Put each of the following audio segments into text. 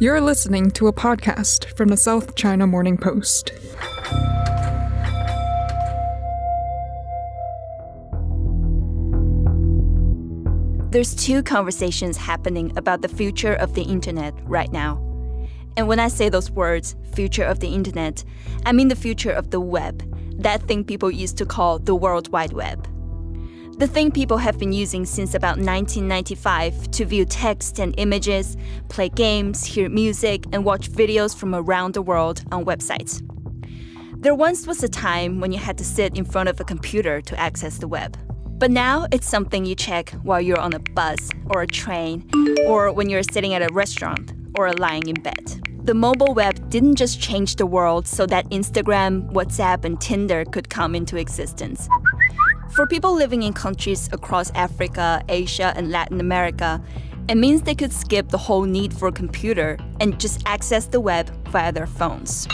You're listening to a podcast from the South China Morning Post. There's two conversations happening about the future of the internet right now. And when I say those words, future of the internet, I mean the future of the web, that thing people used to call the World Wide Web. The thing people have been using since about 1995 to view text and images, play games, hear music, and watch videos from around the world on websites. There once was a time when you had to sit in front of a computer to access the web. But now it's something you check while you're on a bus or a train, or when you're sitting at a restaurant or lying in bed. The mobile web didn't just change the world so that Instagram, WhatsApp, and Tinder could come into existence. For people living in countries across Africa, Asia, and Latin America, it means they could skip the whole need for a computer and just access the web via their phones.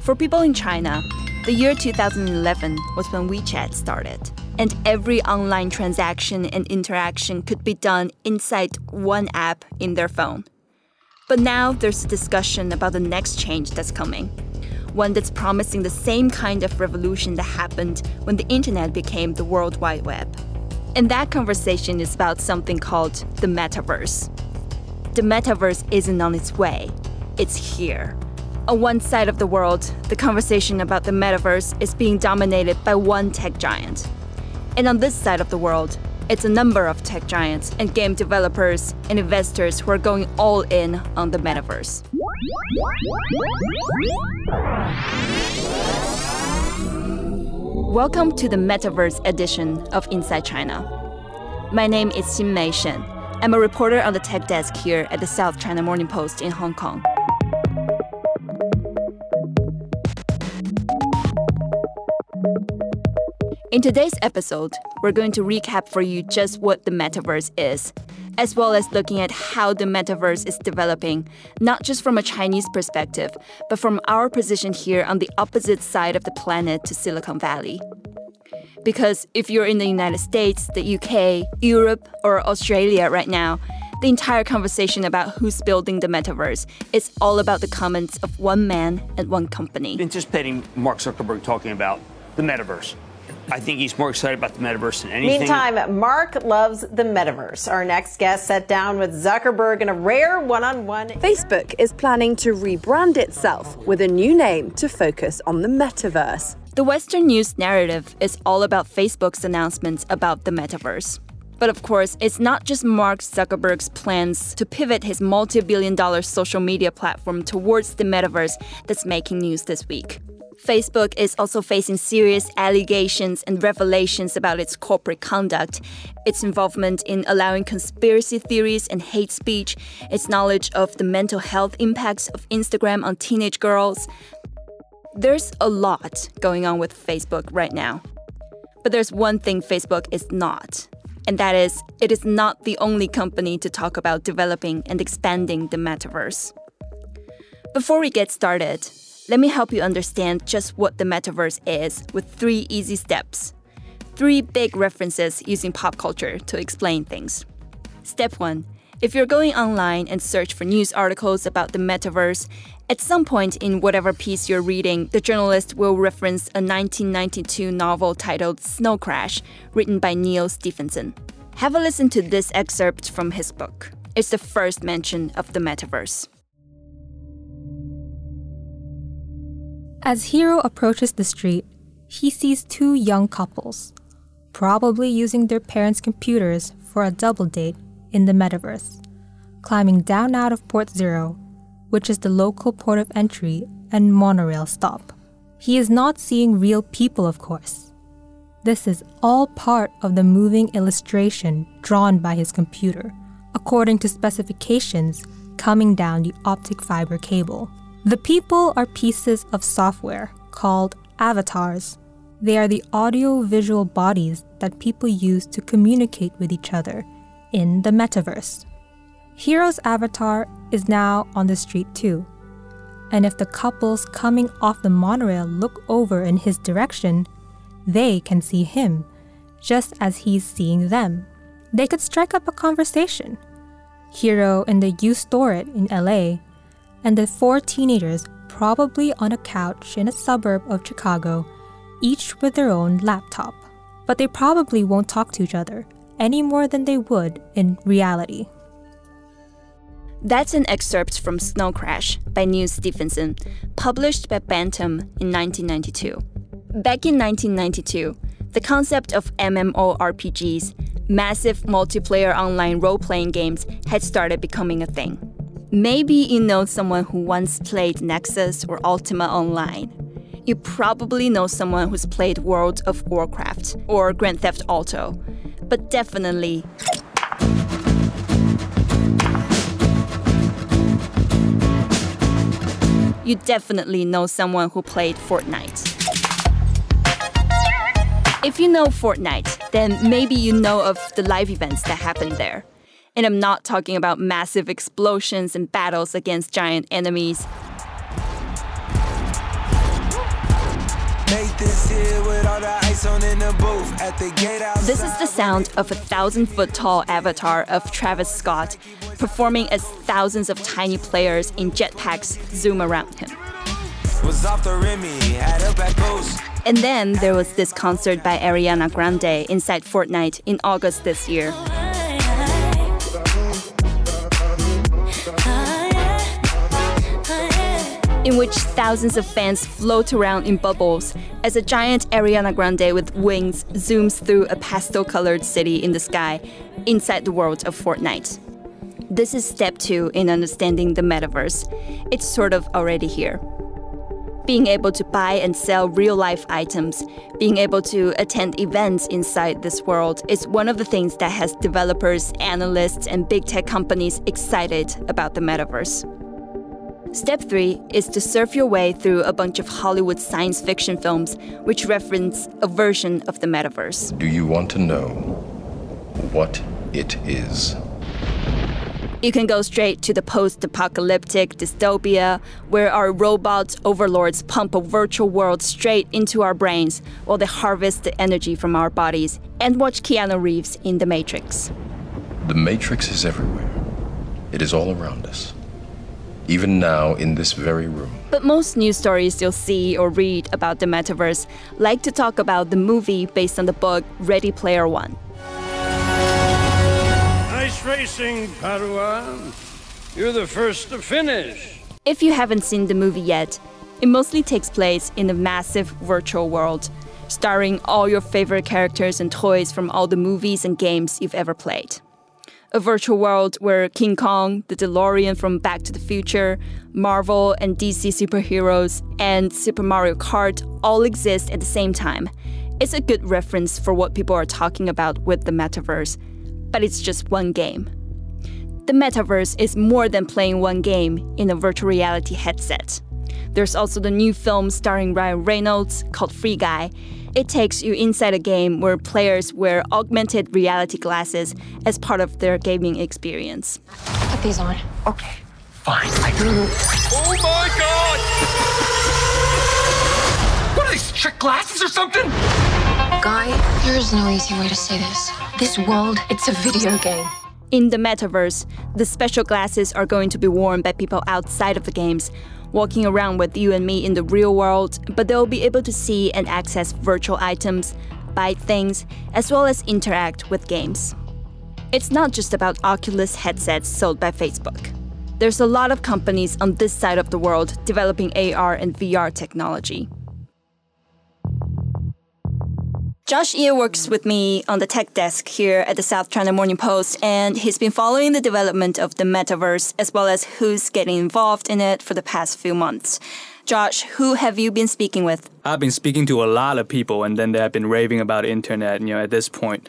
For people in China, the year 2011 was when WeChat started, and every online transaction and interaction could be done inside one app in their phone. But now there's a discussion about the next change that's coming, one that's promising the same kind of revolution that happened when the internet became the World Wide Web. And that conversation is about something called the metaverse. The metaverse isn't on its way, it's here. On one side of the world, the conversation about the metaverse is being dominated by one tech giant. And on this side of the world, it's a number of tech giants and game developers and investors who are going all in on the metaverse. Welcome to the Metaverse edition of Inside China. My name is Xinmei Shen. I'm a reporter on the tech desk here at the South China Morning Post in Hong Kong. In today's episode, we're going to recap for you just what the metaverse is, as well as looking at how the metaverse is developing, not just from a Chinese perspective, but from our position here on the opposite side of the planet to Silicon Valley. Because if you're in the United States, the UK, Europe, or Australia right now, the entire conversation about who's building the metaverse is all about the comments of one man and one company. Anticipating Mark Zuckerberg talking about the metaverse. I think he's more excited about the metaverse than anything. Meantime, Mark loves the metaverse. Our next guest sat down with Zuckerberg in a rare one on one. Facebook is planning to rebrand itself with a new name to focus on the metaverse. The Western news narrative is all about Facebook's announcements about the metaverse. But of course, it's not just Mark Zuckerberg's plans to pivot his multi billion dollar social media platform towards the metaverse that's making news this week. Facebook is also facing serious allegations and revelations about its corporate conduct, its involvement in allowing conspiracy theories and hate speech, its knowledge of the mental health impacts of Instagram on teenage girls. There's a lot going on with Facebook right now. But there's one thing Facebook is not, and that is, it is not the only company to talk about developing and expanding the metaverse. Before we get started, let me help you understand just what the metaverse is with three easy steps. Three big references using pop culture to explain things. Step 1 If you're going online and search for news articles about the metaverse, at some point in whatever piece you're reading, the journalist will reference a 1992 novel titled Snow Crash, written by Neal Stephenson. Have a listen to this excerpt from his book. It's the first mention of the metaverse. As Hiro approaches the street, he sees two young couples, probably using their parents' computers for a double date in the metaverse, climbing down out of Port Zero, which is the local port of entry and monorail stop. He is not seeing real people, of course. This is all part of the moving illustration drawn by his computer, according to specifications coming down the optic fiber cable. The people are pieces of software called avatars. They are the audio visual bodies that people use to communicate with each other in the metaverse. Hiro's avatar is now on the street too. And if the couples coming off the monorail look over in his direction, they can see him, just as he's seeing them. They could strike up a conversation. Hiro in the U-Stor-It in LA, and the four teenagers probably on a couch in a suburb of Chicago, each with their own laptop. But they probably won't talk to each other any more than they would in reality. That's an excerpt from Snow Crash by Neal Stephenson, published by Bantam in 1992. Back in 1992, the concept of MMORPGs, massive multiplayer online role playing games, had started becoming a thing. Maybe you know someone who once played Nexus or Ultima Online. You probably know someone who's played World of Warcraft or Grand Theft Auto. But definitely, you definitely know someone who played Fortnite. If you know Fortnite, then maybe you know of the live events that happen there. And I'm not talking about massive explosions and battles against giant enemies. This is the sound of a thousand foot tall avatar of Travis Scott performing as thousands of tiny players in jetpacks zoom around him. And then there was this concert by Ariana Grande inside Fortnite in August this year. In which thousands of fans float around in bubbles as a giant Ariana Grande with wings zooms through a pastel colored city in the sky inside the world of Fortnite. This is step two in understanding the metaverse. It's sort of already here. Being able to buy and sell real life items, being able to attend events inside this world is one of the things that has developers, analysts, and big tech companies excited about the metaverse. Step 3 is to surf your way through a bunch of Hollywood science fiction films which reference a version of the metaverse. Do you want to know what it is? You can go straight to the post apocalyptic dystopia where our robot overlords pump a virtual world straight into our brains while they harvest the energy from our bodies, and watch Keanu Reeves in The Matrix. The Matrix is everywhere, it is all around us even now in this very room. But most news stories you'll see or read about the metaverse like to talk about the movie based on the book Ready Player One. Nice racing, Padawan. You're the first to finish. If you haven't seen the movie yet, it mostly takes place in a massive virtual world, starring all your favorite characters and toys from all the movies and games you've ever played a virtual world where King Kong, the DeLorean from Back to the Future, Marvel and DC superheroes, and Super Mario Kart all exist at the same time. It's a good reference for what people are talking about with the metaverse, but it's just one game. The metaverse is more than playing one game in a virtual reality headset. There's also the new film starring Ryan Reynolds called Free Guy, it takes you inside a game where players wear augmented reality glasses as part of their gaming experience. Put these on. Okay, fine. I do. Oh my god! What are these trick glasses or something? Guy, there's no easy way to say this. This world, it's a video game. In the metaverse, the special glasses are going to be worn by people outside of the games walking around with you and me in the real world, but they'll be able to see and access virtual items, buy things, as well as interact with games. It's not just about Oculus headsets sold by Facebook. There's a lot of companies on this side of the world developing AR and VR technology. Josh Ye works with me on the tech desk here at the South China Morning Post, and he's been following the development of the metaverse as well as who's getting involved in it for the past few months. Josh, who have you been speaking with? I've been speaking to a lot of people, and then they have been raving about internet. You know, at this point,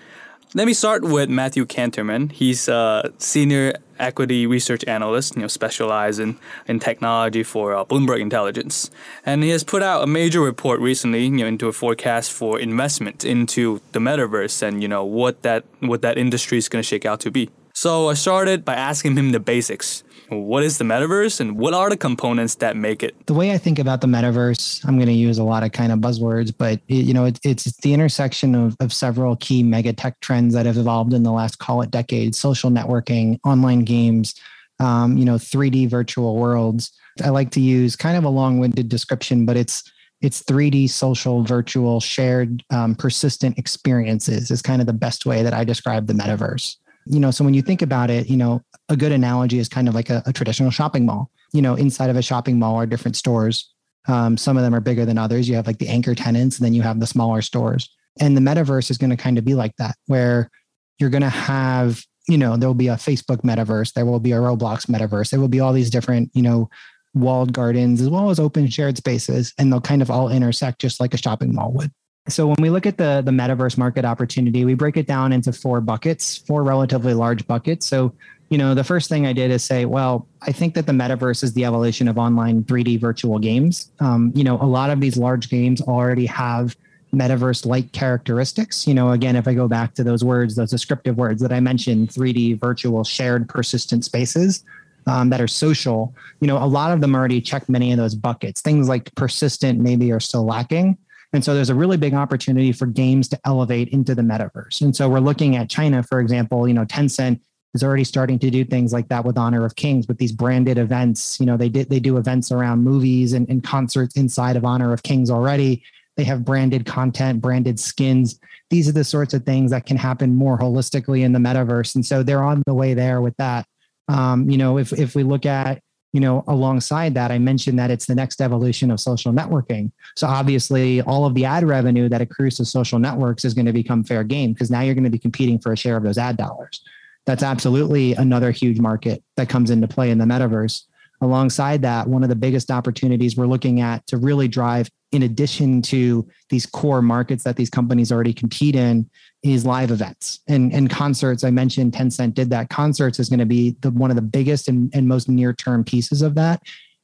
let me start with Matthew Kanterman. He's a senior equity research analyst, you know, specialized in, in technology for uh, Bloomberg Intelligence. And he has put out a major report recently, you know, into a forecast for investment into the metaverse and, you know, what that what that industry is going to shake out to be. So I started by asking him the basics. What is the metaverse and what are the components that make it? The way I think about the metaverse, I'm going to use a lot of kind of buzzwords, but it, you know, it, it's the intersection of, of several key mega tech trends that have evolved in the last, call it decade, social networking, online games, um, you know, 3D virtual worlds. I like to use kind of a long-winded description, but it's it's 3D social virtual shared um, persistent experiences is kind of the best way that I describe the metaverse you know so when you think about it you know a good analogy is kind of like a, a traditional shopping mall. You know inside of a shopping mall are different stores. Um, some of them are bigger than others. You have like the anchor tenants and then you have the smaller stores. And the metaverse is going to kind of be like that where you're going to have you know there will be a facebook metaverse there will be a roblox metaverse there will be all these different you know walled gardens as well as open shared spaces and they'll kind of all intersect just like a shopping mall would so when we look at the the metaverse market opportunity, we break it down into four buckets, four relatively large buckets. So, you know, the first thing I did is say, well, I think that the metaverse is the evolution of online 3D virtual games. Um, you know, a lot of these large games already have metaverse like characteristics. You know, again, if I go back to those words, those descriptive words that I mentioned, 3D virtual shared persistent spaces. Um, that are social, you know, a lot of them already check many of those buckets. Things like persistent maybe are still lacking. And so there's a really big opportunity for games to elevate into the metaverse. And so we're looking at China, for example, you know, Tencent is already starting to do things like that with Honor of Kings with these branded events. You know, they did they do events around movies and, and concerts inside of Honor of Kings already. They have branded content, branded skins. These are the sorts of things that can happen more holistically in the metaverse. And so they're on the way there with that. Um, you know, if if we look at you know, alongside that, I mentioned that it's the next evolution of social networking. So obviously, all of the ad revenue that accrues to social networks is going to become fair game because now you're going to be competing for a share of those ad dollars. That's absolutely another huge market that comes into play in the metaverse. Alongside that, one of the biggest opportunities we're looking at to really drive, in addition to these core markets that these companies already compete in, is live events and, and concerts. I mentioned Tencent did that. Concerts is going to be the, one of the biggest and, and most near term pieces of that.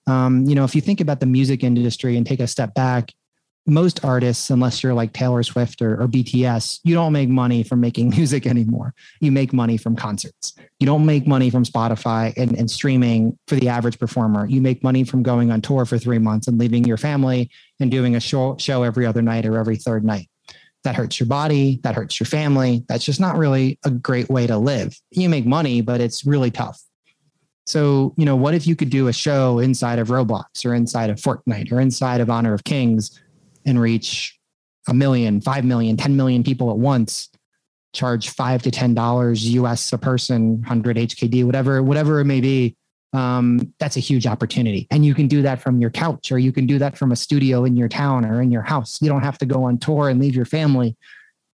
Um, you know, if you think about the music industry and take a step back, most artists, unless you're like Taylor Swift or, or, BTS, you don't make money from making music anymore. You make money from concerts. You don't make money from Spotify and, and streaming for the average performer. You make money from going on tour for three months and leaving your family and doing a show, show every other night or every third night. That hurts your body. That hurts your family. That's just not really a great way to live. You make money, but it's really tough. So, you know, what if you could do a show inside of Roblox or inside of Fortnite or inside of Honor of Kings and reach a million, five million, 10 million people at once, charge five to ten dollars US a person, 100 HKD, whatever, whatever it may be. Um, that's a huge opportunity. And you can do that from your couch, or you can do that from a studio in your town or in your house. You don't have to go on tour and leave your family.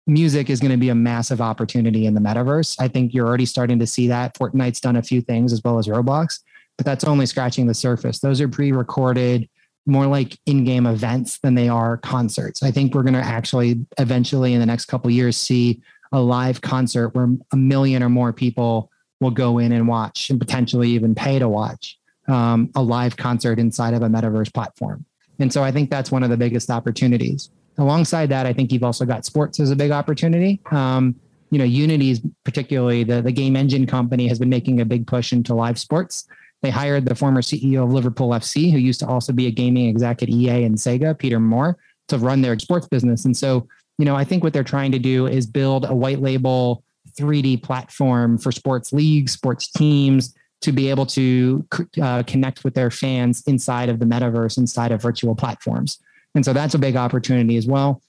Music is going to be a massive opportunity in the metaverse. I think you're already starting to see that. Fortnite's done a few things as well as Roblox, but that's only scratching the surface. Those are pre recorded more like in-game events than they are concerts. I think we're going to actually eventually in the next couple years see a live concert where a million or more people will go in and watch and potentially even pay to watch um, a live concert inside of a metaverse platform. And so I think that's one of the biggest opportunities. Alongside that, I think you've also got sports as a big opportunity. Um, you know, Unity's particularly the, the game engine company has been making a big push into live sports. They hired the former CEO of Liverpool FC, who used to also be a gaming exec at EA and Sega, Peter Moore, to run their sports business. And so, you know, I think what they're trying to do is build a white label 3D platform for sports leagues, sports teams to be able to uh, connect with their fans inside of the metaverse, inside of virtual platforms. And so that's a big opportunity as well.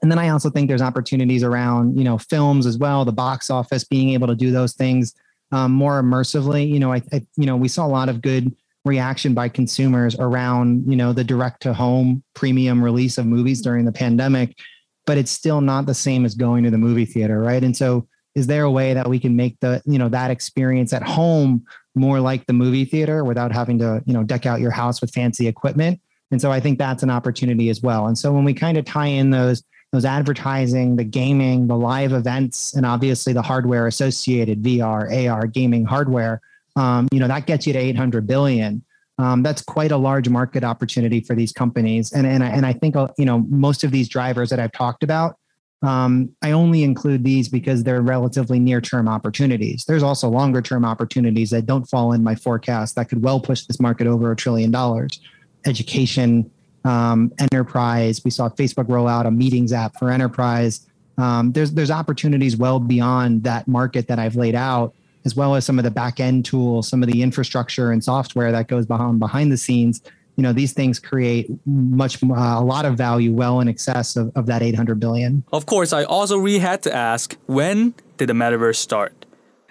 And then I also think there's opportunities around, you know, films as well, the box office, being able to do those things um, more immersively. You know, I, I, you know, we saw a lot of good reaction by consumers around, you know, the direct to home premium release of movies during the pandemic, but it's still not the same as going to the movie theater, right? And so, is there a way that we can make the, you know, that experience at home more like the movie theater without having to, you know, deck out your house with fancy equipment? And so I think that's an opportunity as well. And so when we kind of tie in those those advertising, the gaming, the live events, and obviously the hardware associated VR, AR, gaming hardware. Um, you know that gets you to 800 billion. Um, that's quite a large market opportunity for these companies, and and I, and I think uh, you know most of these drivers that I've talked about um, I only include these because they're relatively near term opportunities. There's also longer term opportunities that don't fall in my forecast that could well push this market over a trillion dollars. Education, um, enterprise. We saw Facebook roll out a meetings app for enterprise. Um, there's there's opportunities well beyond that market that I've laid out, as well as some of the back end tools, some of the infrastructure and software that goes behind behind the scenes you know these things create much uh, a lot of value well in excess of, of that 800 billion. Of course i also really had to ask when did the metaverse start?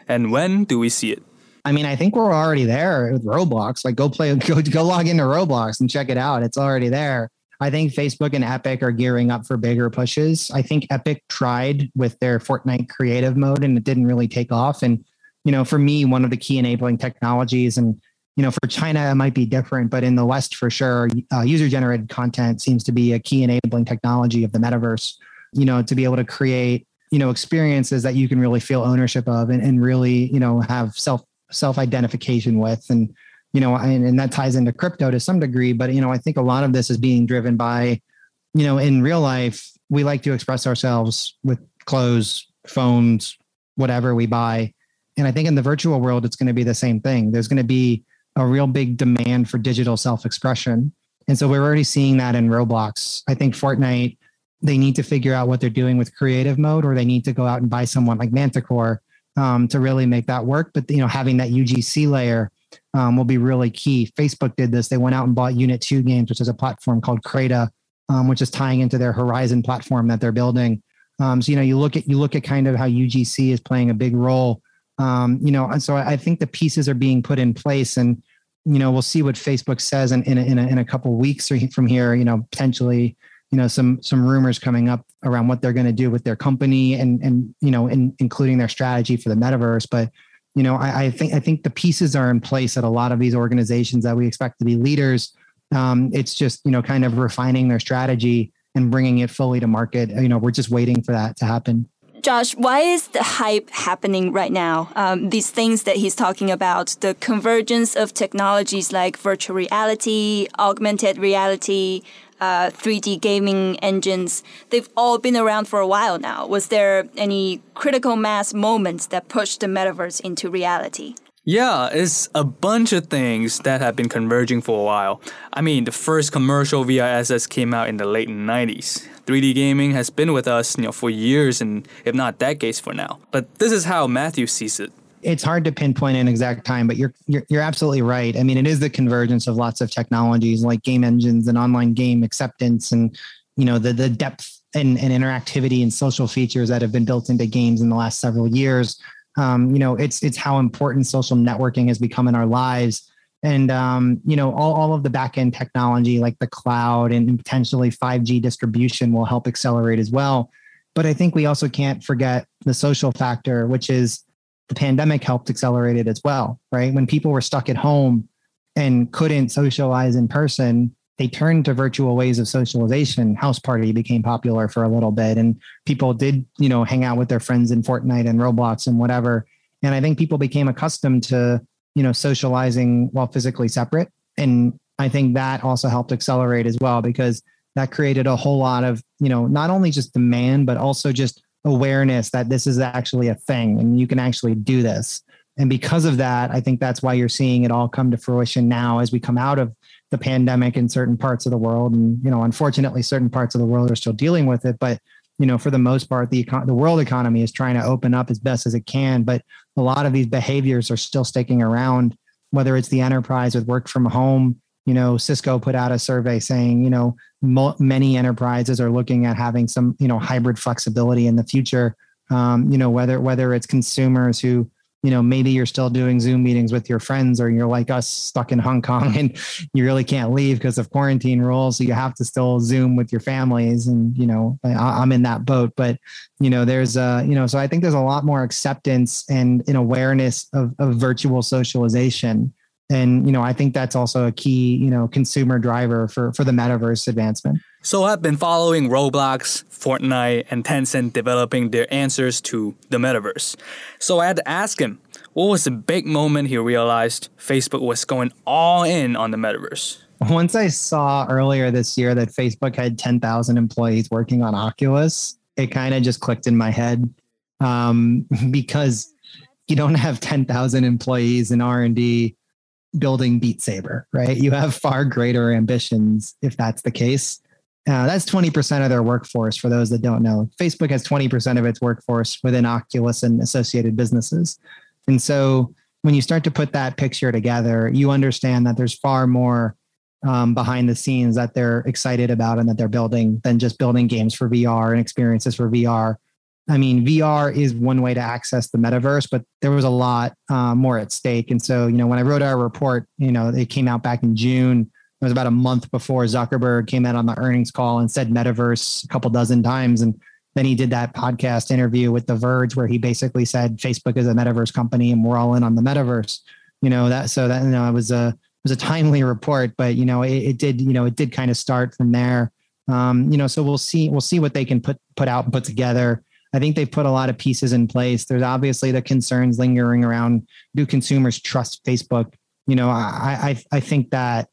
And when do we see it? I mean i think we're already there with roblox. Like go play go, go log into roblox and check it out. It's already there. I think facebook and epic are gearing up for bigger pushes. I think epic tried with their fortnite creative mode and it didn't really take off. And you know for me one of the key enabling technologies and you know, for China, it might be different, but in the West, for sure, uh, user generated content seems to be a key enabling technology of the metaverse, you know, to be able to create, you know, experiences that you can really feel ownership of and, and really, you know, have self self identification with. And, you know, and, and that ties into crypto to some degree. But, you know, I think a lot of this is being driven by, you know, in real life, we like to express ourselves with clothes, phones, whatever we buy. And I think in the virtual world, it's going to be the same thing. There's going to be a real big demand for digital self expression. And so we're already seeing that in Roblox. I think Fortnite, they need to figure out what they're doing with creative mode, or they need to go out and buy someone like Manticore um, to really make that work. But you know, having that UGC layer um, will be really key. Facebook did this; they went out and bought Unit Two Games, which is a platform called Crayta, um, which is tying into their Horizon platform that they're building. Um, so you know, you look at you look at kind of how UGC is playing a big role um, you know, and so I think the pieces are being put in place, and you know, we'll see what Facebook says in in a, in a, in a couple weeks from here. You know, potentially, you know, some some rumors coming up around what they're going to do with their company, and and you know, in, including their strategy for the metaverse. But you know, I, I think I think the pieces are in place at a lot of these organizations that we expect to be leaders. Um, it's just you know, kind of refining their strategy and bringing it fully to market. You know, we're just waiting for that to happen. Josh, why is the hype happening right now? Um, these things that he's talking about, the convergence of technologies like virtual reality, augmented reality, uh, 3D gaming engines, they've all been around for a while now. Was there any critical mass moments that pushed the metaverse into reality? Yeah, it's a bunch of things that have been converging for a while. I mean, the first commercial VRSS came out in the late 90s. 3D gaming has been with us, you know, for years and if not decades for now. But this is how Matthew sees it. It's hard to pinpoint an exact time, but you're, you're you're absolutely right. I mean, it is the convergence of lots of technologies like game engines and online game acceptance and you know the the depth and, and interactivity and social features that have been built into games in the last several years um, you know it's it's how important social networking has become in our lives. And um, you know all, all of the back end technology like the cloud and potentially 5g distribution will help accelerate as well. But i think we also can't forget the social factor which is the pandemic helped accelerate it as well right? When people were stuck at home and couldn't socialize in person they turned to virtual ways of socialization. Houseparty became popular for a little bit, and people did, you know, hang out with their friends in Fortnite and Roblox and whatever. And I think people became accustomed to, you know, socializing while physically separate. And I think that also helped accelerate as well because that created a whole lot of, you know, not only just demand, but also just awareness that this is actually a thing and you can actually do this. And because of that, I think that's why you're seeing it all come to fruition now as we come out of the pandemic in certain parts of the world. And, you know, unfortunately, certain parts of the world are still dealing with it. But, you know, for the most part, the, econ- the world economy is trying to open up as best as it can. But a lot of these behaviors are still sticking around, whether it's the enterprise with work from home. You know, Cisco put out a survey saying, you know, mo- many enterprises are looking at having some, you know, hybrid flexibility in the future. Um, you know, whether whether it's consumers who you know maybe you're still doing zoom meetings with your friends or you're like us stuck in hong kong and you really can't leave because of quarantine rules. So you have to still zoom with your families and you know I, am in that boat. But you know there's a, you know so i think there's a lot more acceptance and an awareness of, of virtual socialization and you know i think that's also a key you know consumer driver for for the metaverse advancement. So i've been following roblox fortnite and tencent developing their answers to the metaverse. So i had to ask him what was the big moment he realized facebook was going all in on the metaverse? Once i saw earlier this year that facebook had 10000 employees working on oculus it kind of just clicked in my head. Um, because you don't have 10,000 employees in R&D building Beat Saber, right? You have far greater ambitions if that's the case. Uh, that's 20% of their workforce for those that don't know. Facebook has 20% of its workforce within Oculus and associated businesses. And so when you start to put that picture together, you understand that there's far more um, behind the scenes that they're excited about and that they're building than just building games for VR and experiences for VR. I mean, VR is one way to access the metaverse, but there was a lot uh, more at stake. And so, you know, when I wrote our report, you know, it came out back in June it was about a month before Zuckerberg came out on the earnings call and said metaverse a couple dozen times. And then he did that podcast interview with The Verge where he basically said Facebook is a metaverse company and we're all in on the metaverse. You know, that so that you know it was a it was a timely report, but you know, it, it did, you know, it did kind of start from there. Um, you know, so we'll see, we'll see what they can put put out and put together. I think they've put a lot of pieces in place. There's obviously the concerns lingering around do consumers trust Facebook? You know, I I, I think that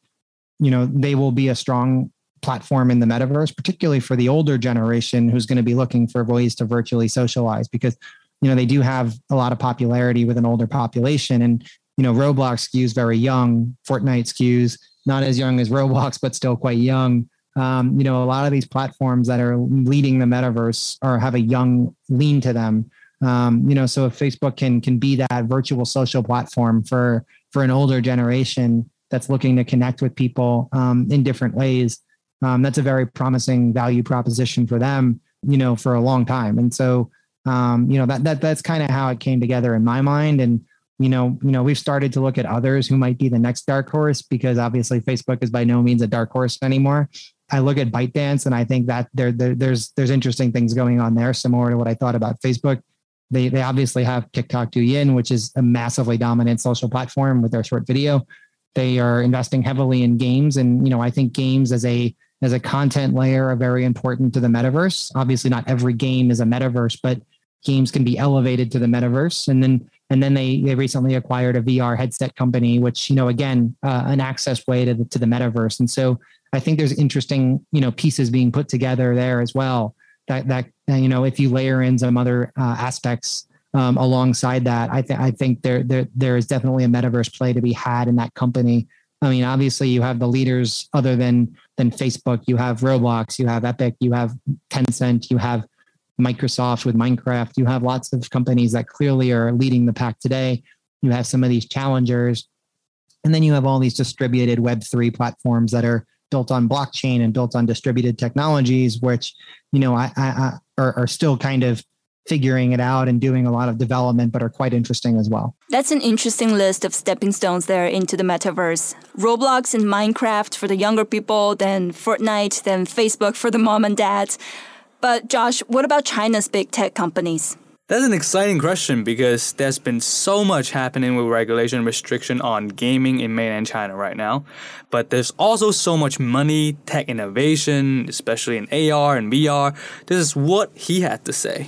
you know they will be a strong platform in the metaverse particularly for the older generation who's going to be looking for ways to virtually socialize because you know they do have a lot of popularity with an older population and you know roblox skews very young fortnite skews not as young as roblox but still quite young um, you know a lot of these platforms that are leading the metaverse are have a young lean to them um, you know so if facebook can can be that virtual social platform for for an older generation that's looking to connect with people um, in different ways. Um, that's a very promising value proposition for them, you know, for a long time. And so, um, you know, that that that's kind of how it came together in my mind. And you know, you know, we've started to look at others who might be the next dark horse because obviously Facebook is by no means a dark horse anymore. I look at ByteDance and I think that there, there there's there's interesting things going on there, similar to what I thought about Facebook. They they obviously have TikTok Douyin, which is a massively dominant social platform with their short video. They are investing heavily in games, and you know I think games as a as a content layer are very important to the metaverse. Obviously, not every game is a metaverse, but games can be elevated to the metaverse. And then and then they they recently acquired a VR headset company, which you know again uh, an access way to the, to the metaverse. And so I think there's interesting you know pieces being put together there as well. That that you know if you layer in some other uh, aspects um, alongside that, I think I think there there there is definitely a metaverse play to be had in that company. I mean, obviously, you have the leaders other than than Facebook. You have Roblox, you have Epic, you have Tencent, you have Microsoft with Minecraft. You have lots of companies that clearly are leading the pack today. You have some of these challengers, and then you have all these distributed Web three platforms that are built on blockchain and built on distributed technologies, which you know I, I, I are, are still kind of figuring it out and doing a lot of development, but are quite interesting as well. That's an interesting list of stepping stones there into the metaverse. Roblox and Minecraft for the younger people, then Fortnite, then Facebook for the mom and dads. But Josh, what about China's big tech companies? That's an exciting question because there's been so much happening with regulation restriction on gaming in mainland China right now. But there's also so much money, tech innovation, especially in AR and VR. This is what he had to say.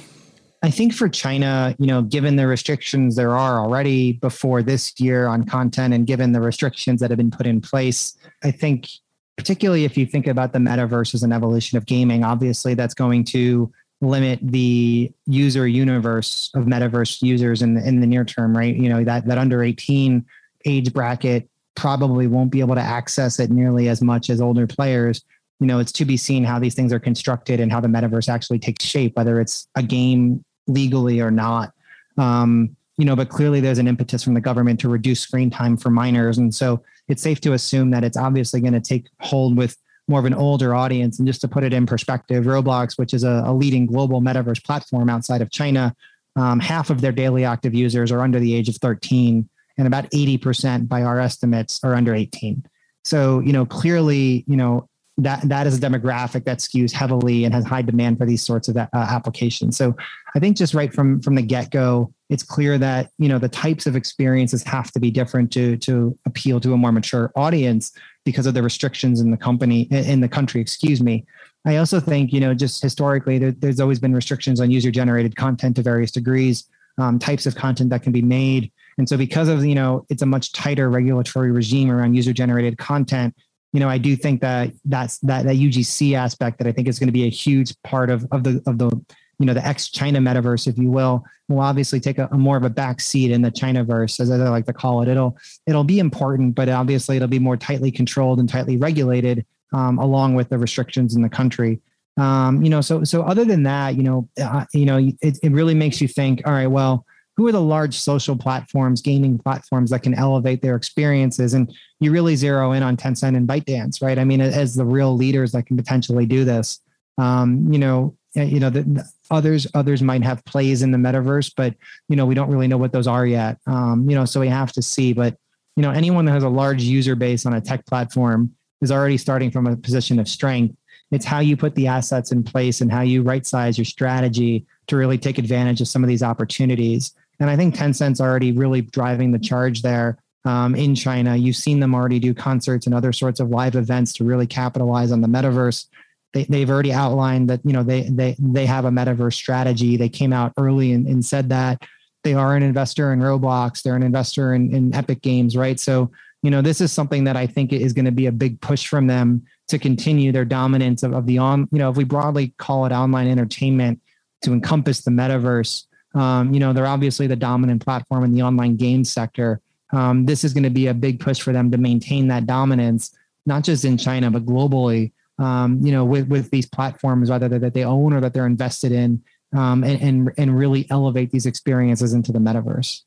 I think for China, you know, given the restrictions there are already before this year on content and given the restrictions that have been put in place, I think particularly if you think about the metaverse as an evolution of gaming, obviously that's going to limit the user universe of metaverse users in the, in the near term, right? You know, that that under 18 age bracket probably won't be able to access it nearly as much as older players you know it's to be seen how these things are constructed and how the metaverse actually takes shape whether it's a game legally or not. Um, you know, but clearly there's an impetus from the government to reduce screen time for minors. And so it's safe to assume that it's obviously going to take hold with more of an older audience. And just to put it in perspective, Roblox, which is a, a leading global metaverse platform outside of China, um, half of their daily active users are under the age of 13, and about 80% by our estimates are under 18. So, you know, clearly, you know, that that is a demographic that skews heavily and has high demand for these sorts of uh, applications. So I think just right from from the get go, it's clear that you know the types of experiences have to be different to to appeal to a more mature audience because of the restrictions in the company in the country. Excuse me. I also think you know just historically there, there's always been restrictions on user generated content to various degrees, um, types of content that can be made. And so because of you know it's a much tighter regulatory regime around user generated content, you know, I do think that that's that that UGC aspect that I think is going to be a huge part of of the of the you know, the ex-China metaverse, if you will, will obviously take a, a more of a back seat in the China verse, as I like to call it. It'll it'll be important, but obviously it'll be more tightly controlled and tightly regulated, um, along with the restrictions in the country. Um, you know, so so other than that, you know, uh, you know, it, it really makes you think. All right, well, who are the large social platforms, gaming platforms that can elevate their experiences? And you really zero in on Tencent and ByteDance, right? I mean, as the real leaders that can potentially do this. Um, you know, you know, the, others others might have plays in the metaverse, but you know, we don't really know what those are yet. Um, you know, so we have to see. But you know, anyone that has a large user base on a tech platform is already starting from a position of strength. It's how you put the assets in place and how you right size your strategy to really take advantage of some of these opportunities. And I think Tencent's already really driving the charge there um, in China. You've seen them already do concerts and other sorts of live events to really capitalize on the metaverse. They, they've already outlined that you know they they they have a metaverse strategy. They came out early and, and said that they are an investor in Roblox. They're an investor in, in Epic Games, right? So you know this is something that I think is going to be a big push from them to continue their dominance of, of the on. You know, if we broadly call it online entertainment to encompass the metaverse um, you know, they're obviously the dominant platform in the online game sector. Um, this is going to be a big push for them to maintain that dominance, not just in China but globally. Um, you know, with with these platforms, whether that they own or that they're invested in, um, and, and and really elevate these experiences into the metaverse.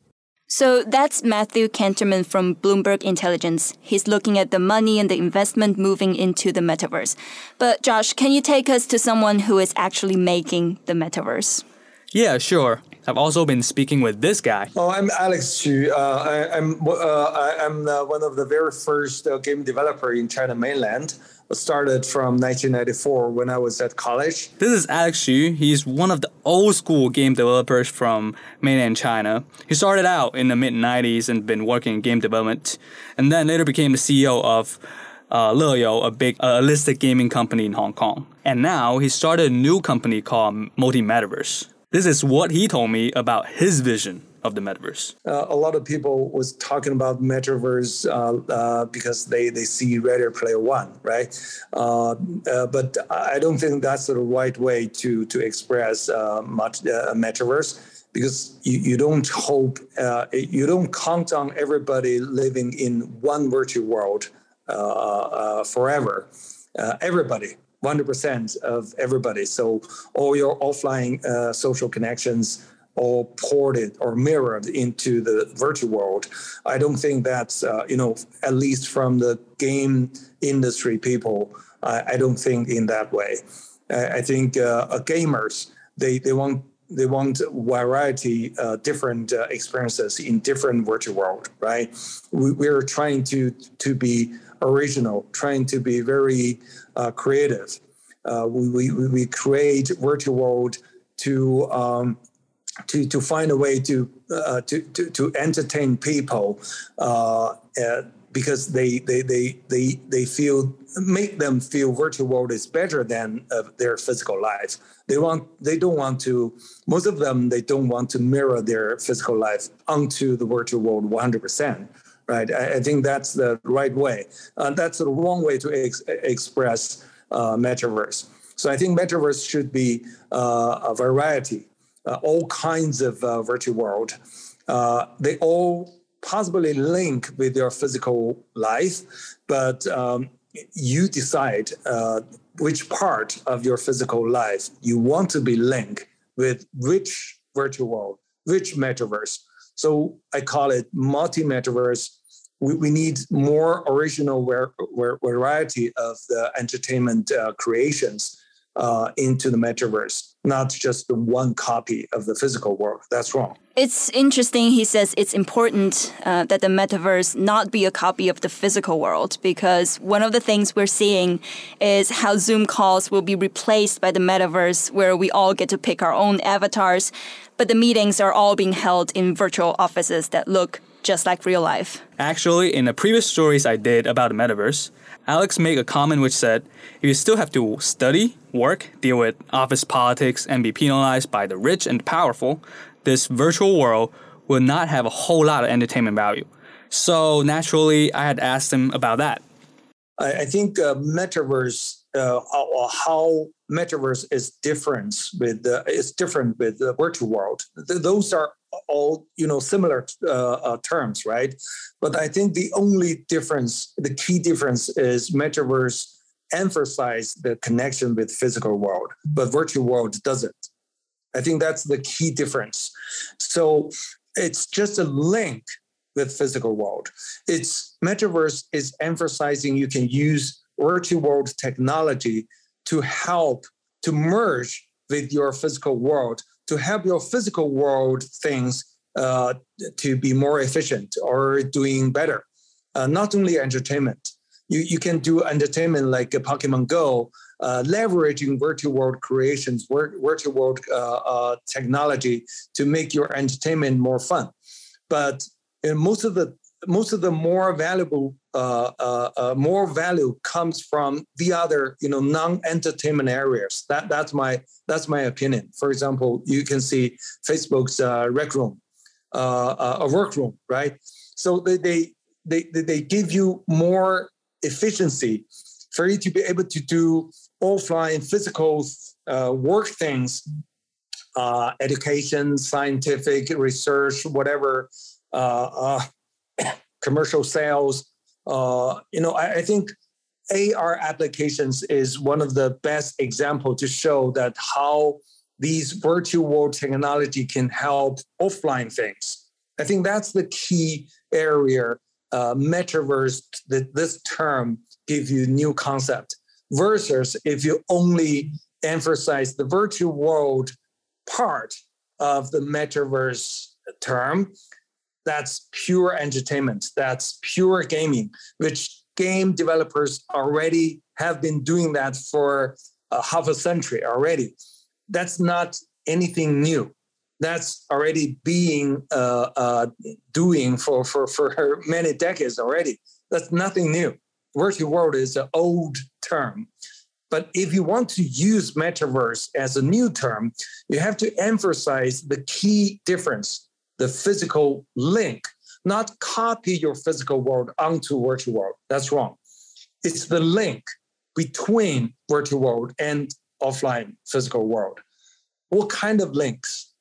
So that's Matthew Kanterman from Bloomberg Intelligence. He's looking at the money and the investment moving into the metaverse. But Josh, can you take us to someone who is actually making the metaverse? Yeah, sure. I've also been speaking with this guy. Oh, I'm Alex Xu. Uh, I, am I'm, uh, I'm uh, one of the very first uh, game developer in China mainland. Started from 1994 when I was at college. This is Alex Xu. He's one of the old school game developers from mainland China. He started out in the mid 90s and been working in game development, and then later became the CEO of uh, a big uh, listed gaming company in Hong Kong. And now he started a new company called Multi Metaverse. This is what he told me about his vision of the metaverse. Uh, a lot of people was talking about metaverse uh, uh, because they, they see Ready Player One, right? Uh, uh, but I don't think that's the right way to to express uh, much metaverse because you, you don't hope you don't count on everybody living in one virtual world forever. everybody 100% of everybody. So all your offline uh, social connections all ported or mirrored into the virtual world. I don't think that's, uh, you know, at least from the game industry people, I, I don't think in that way. I, I think uh, gamers, they, they want they want variety, uh, different uh, experiences in different virtual world, right? We, we're trying to to be original, trying to be very uh, creative. Uh, we, we, we create virtual world to um, to to find a way to uh, to, to to entertain people uh, uh, because they they they they they feel make them feel virtual world is better than uh, their physical life. They want they don't want to most of them they don't want to mirror their physical life onto the virtual world 100 percent right? I, I, think that's the right way. Uh, that's the wrong way to ex- express uh, metaverse. So I think metaverse should be uh, a variety, uh, all kinds of uh, virtual world. Uh, they all possibly link with your physical life, but um, you decide which part of your physical life you want to be linked with which virtual world, which metaverse. So I call it multi-metaverse we, we need more original variety of the entertainment uh, creations uh, into the metaverse, not just the one copy of the physical world. That's wrong. It's interesting. He says it's important uh, that the metaverse not be a copy of the physical world because one of the things we're seeing is how Zoom calls will be replaced by the metaverse, where we all get to pick our own avatars, but the meetings are all being held in virtual offices that look just like real life. Actually, in the previous stories I did about the metaverse, Alex made a comment which said if you still have to study, work, deal with office politics, and be penalized by the rich and powerful, this virtual world will not have a whole lot of entertainment value. So naturally, I had asked him about that. I, think uh, metaverse uh, how metaverse is different with uh, is different with the virtual world. Th- those are all you know similar uh, uh, terms, right? But I think the only difference, the key difference, is metaverse emphasize the connection with physical world, but virtual world doesn't. I think that's the key difference. So it's just a link with physical world. It's metaverse is emphasizing you can use virtual world technology to help to merge with your physical world to help your physical world things uh, to be more efficient or doing better. Uh, not only entertainment, you, you can do entertainment like a Pokemon Go, uh, leveraging virtual world creations, virtual world uh, uh, technology to make your entertainment more fun. But most of the most of the more valuable uh, uh, uh, more value comes from the other you know non-entertainment areas. That that's my that's my opinion. For example you can see facebook's uh, rec room uh, uh, a workroom right? So they, they they they give you more efficiency for you to be able to do offline physical work things education scientific research whatever commercial sales. Uh, you know, I, I, think AR applications is one of the best example to show that how these virtual world technology can help offline things. I think that's the key area. Uh, metaverse, that this term gives you new concept. Versus if you only emphasize the virtual world part of the metaverse term, that's pure entertainment. That's pure gaming, which game developers already have been doing that for a half a century already. That's not anything new. That's already being uh, uh, doing for, for, for many decades already. That's nothing new. Virtual world is an old term. But if you want to use metaverse as a new term, you have to emphasize the key difference the physical link, not copy your physical world onto virtual world. That's wrong. It's the link between virtual world and offline physical world. What kind of links?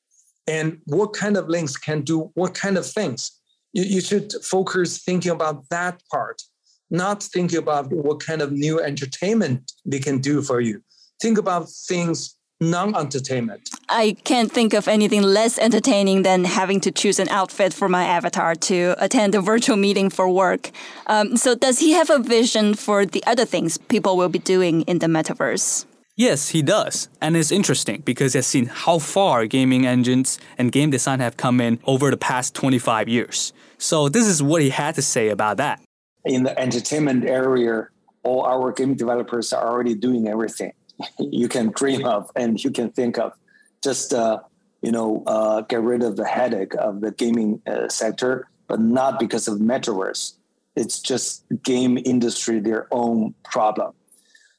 And what kind of links can do what kind of things? You, you should focus thinking about that part, not thinking about what kind of new entertainment they can do for you. Think about things non-entertainment. I can't think of anything less entertaining than having to choose an outfit for my avatar to attend a virtual meeting for work. Um, so, does he have a vision for the other things people will be doing in the metaverse? Yes, he does. And it's interesting because he has seen how far gaming engines and game design have come in over the past 25 years. So, this is what he had to say about that. In the entertainment area, all our game developers are already doing everything you can dream of and you can think of. Just uh, you know, uh, get rid of the headache of the gaming uh, sector, but not because of metaverse. It's just game industry their own problem.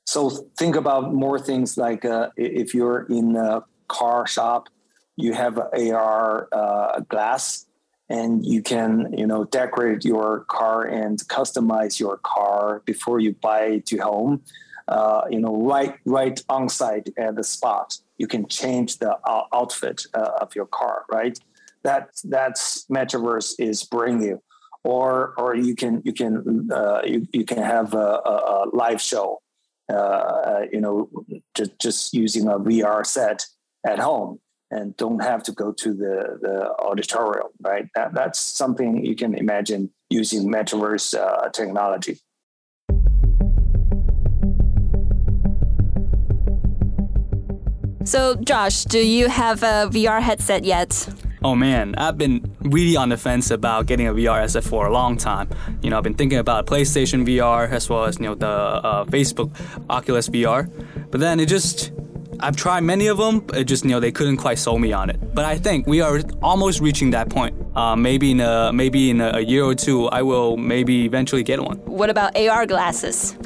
So think about more things like uh, if you're in a car shop, you have AR uh, glass and you can you know decorate your car and customize your car before you buy it to home uh, you know, right right on site at the spot, you can change the uh, outfit uh, of your car, right? That that's metaverse is bringing you, or or you can you can uh, you, you can have a, a, live show, uh, you know, just just using a VR set at home and don't have to go to the, the auditorium, right? That, that's something you can imagine using metaverse uh, technology. So, Josh, do you have a VR headset yet? Oh man, I've been really on the fence about getting a VR headset for a long time. You know, I've been thinking about PlayStation VR as well as you know the uh, Facebook Oculus VR, but then it just I've tried many of them, it just you know they couldn't quite sell me on it. But I think we are almost reaching that point. Uh, maybe in a maybe in a year or two, I will maybe eventually get one. What about AR glasses?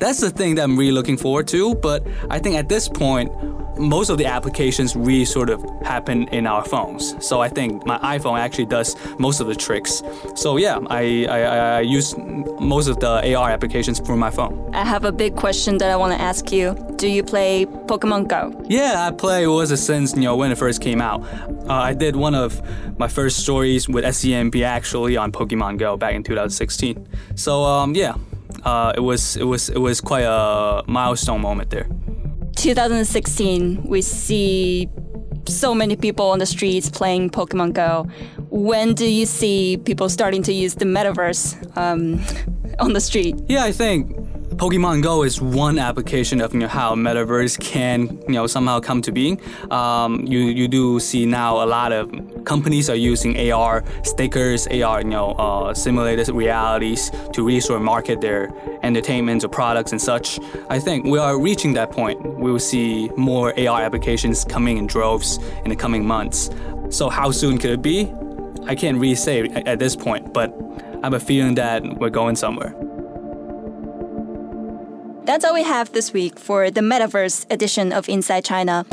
That's the thing that I'm really looking forward to. But I think at this point, most of the applications really sort of happen in our phones. So I think my iPhone actually does most of the tricks. So yeah, I, I, I use most of the AR applications for my phone. I have a big question that I want to ask you. Do you play Pokemon Go? Yeah, I play It was since you know when it first came out. Uh, I did one of my first stories with SCMP actually on Pokemon Go back in 2016. So um, yeah, uh, it was it was it was quite a milestone moment there. 2016, we see so many people on the streets playing Pokemon Go. When do you see people starting to use the metaverse um, on the street? Yeah, I think Pokemon Go is one application of you know, how metaverse can you know somehow come to being. Um, you you do see now a lot of companies are using AR stickers, AR you know uh, simulated realities to really sort of market their entertainments or products and such. I think we are reaching that point. We will see more AR applications coming in droves in the coming months. So how soon could it be? I can't really say at this point, but I have a feeling that we're going somewhere. That's all we have this week for the Metaverse edition of Inside China.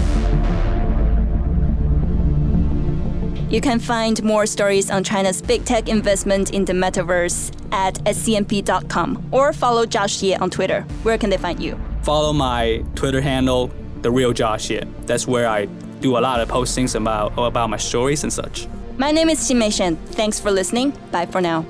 You can find more stories on China's big tech investment in the metaverse at scmp.com or follow Josh Ye on Twitter. Where can they find you? Follow my Twitter handle, the real Josh Ye. That's where I do a lot of postings about about my stories and such. My name is Xinmei Shen. Thanks for listening. Bye for now.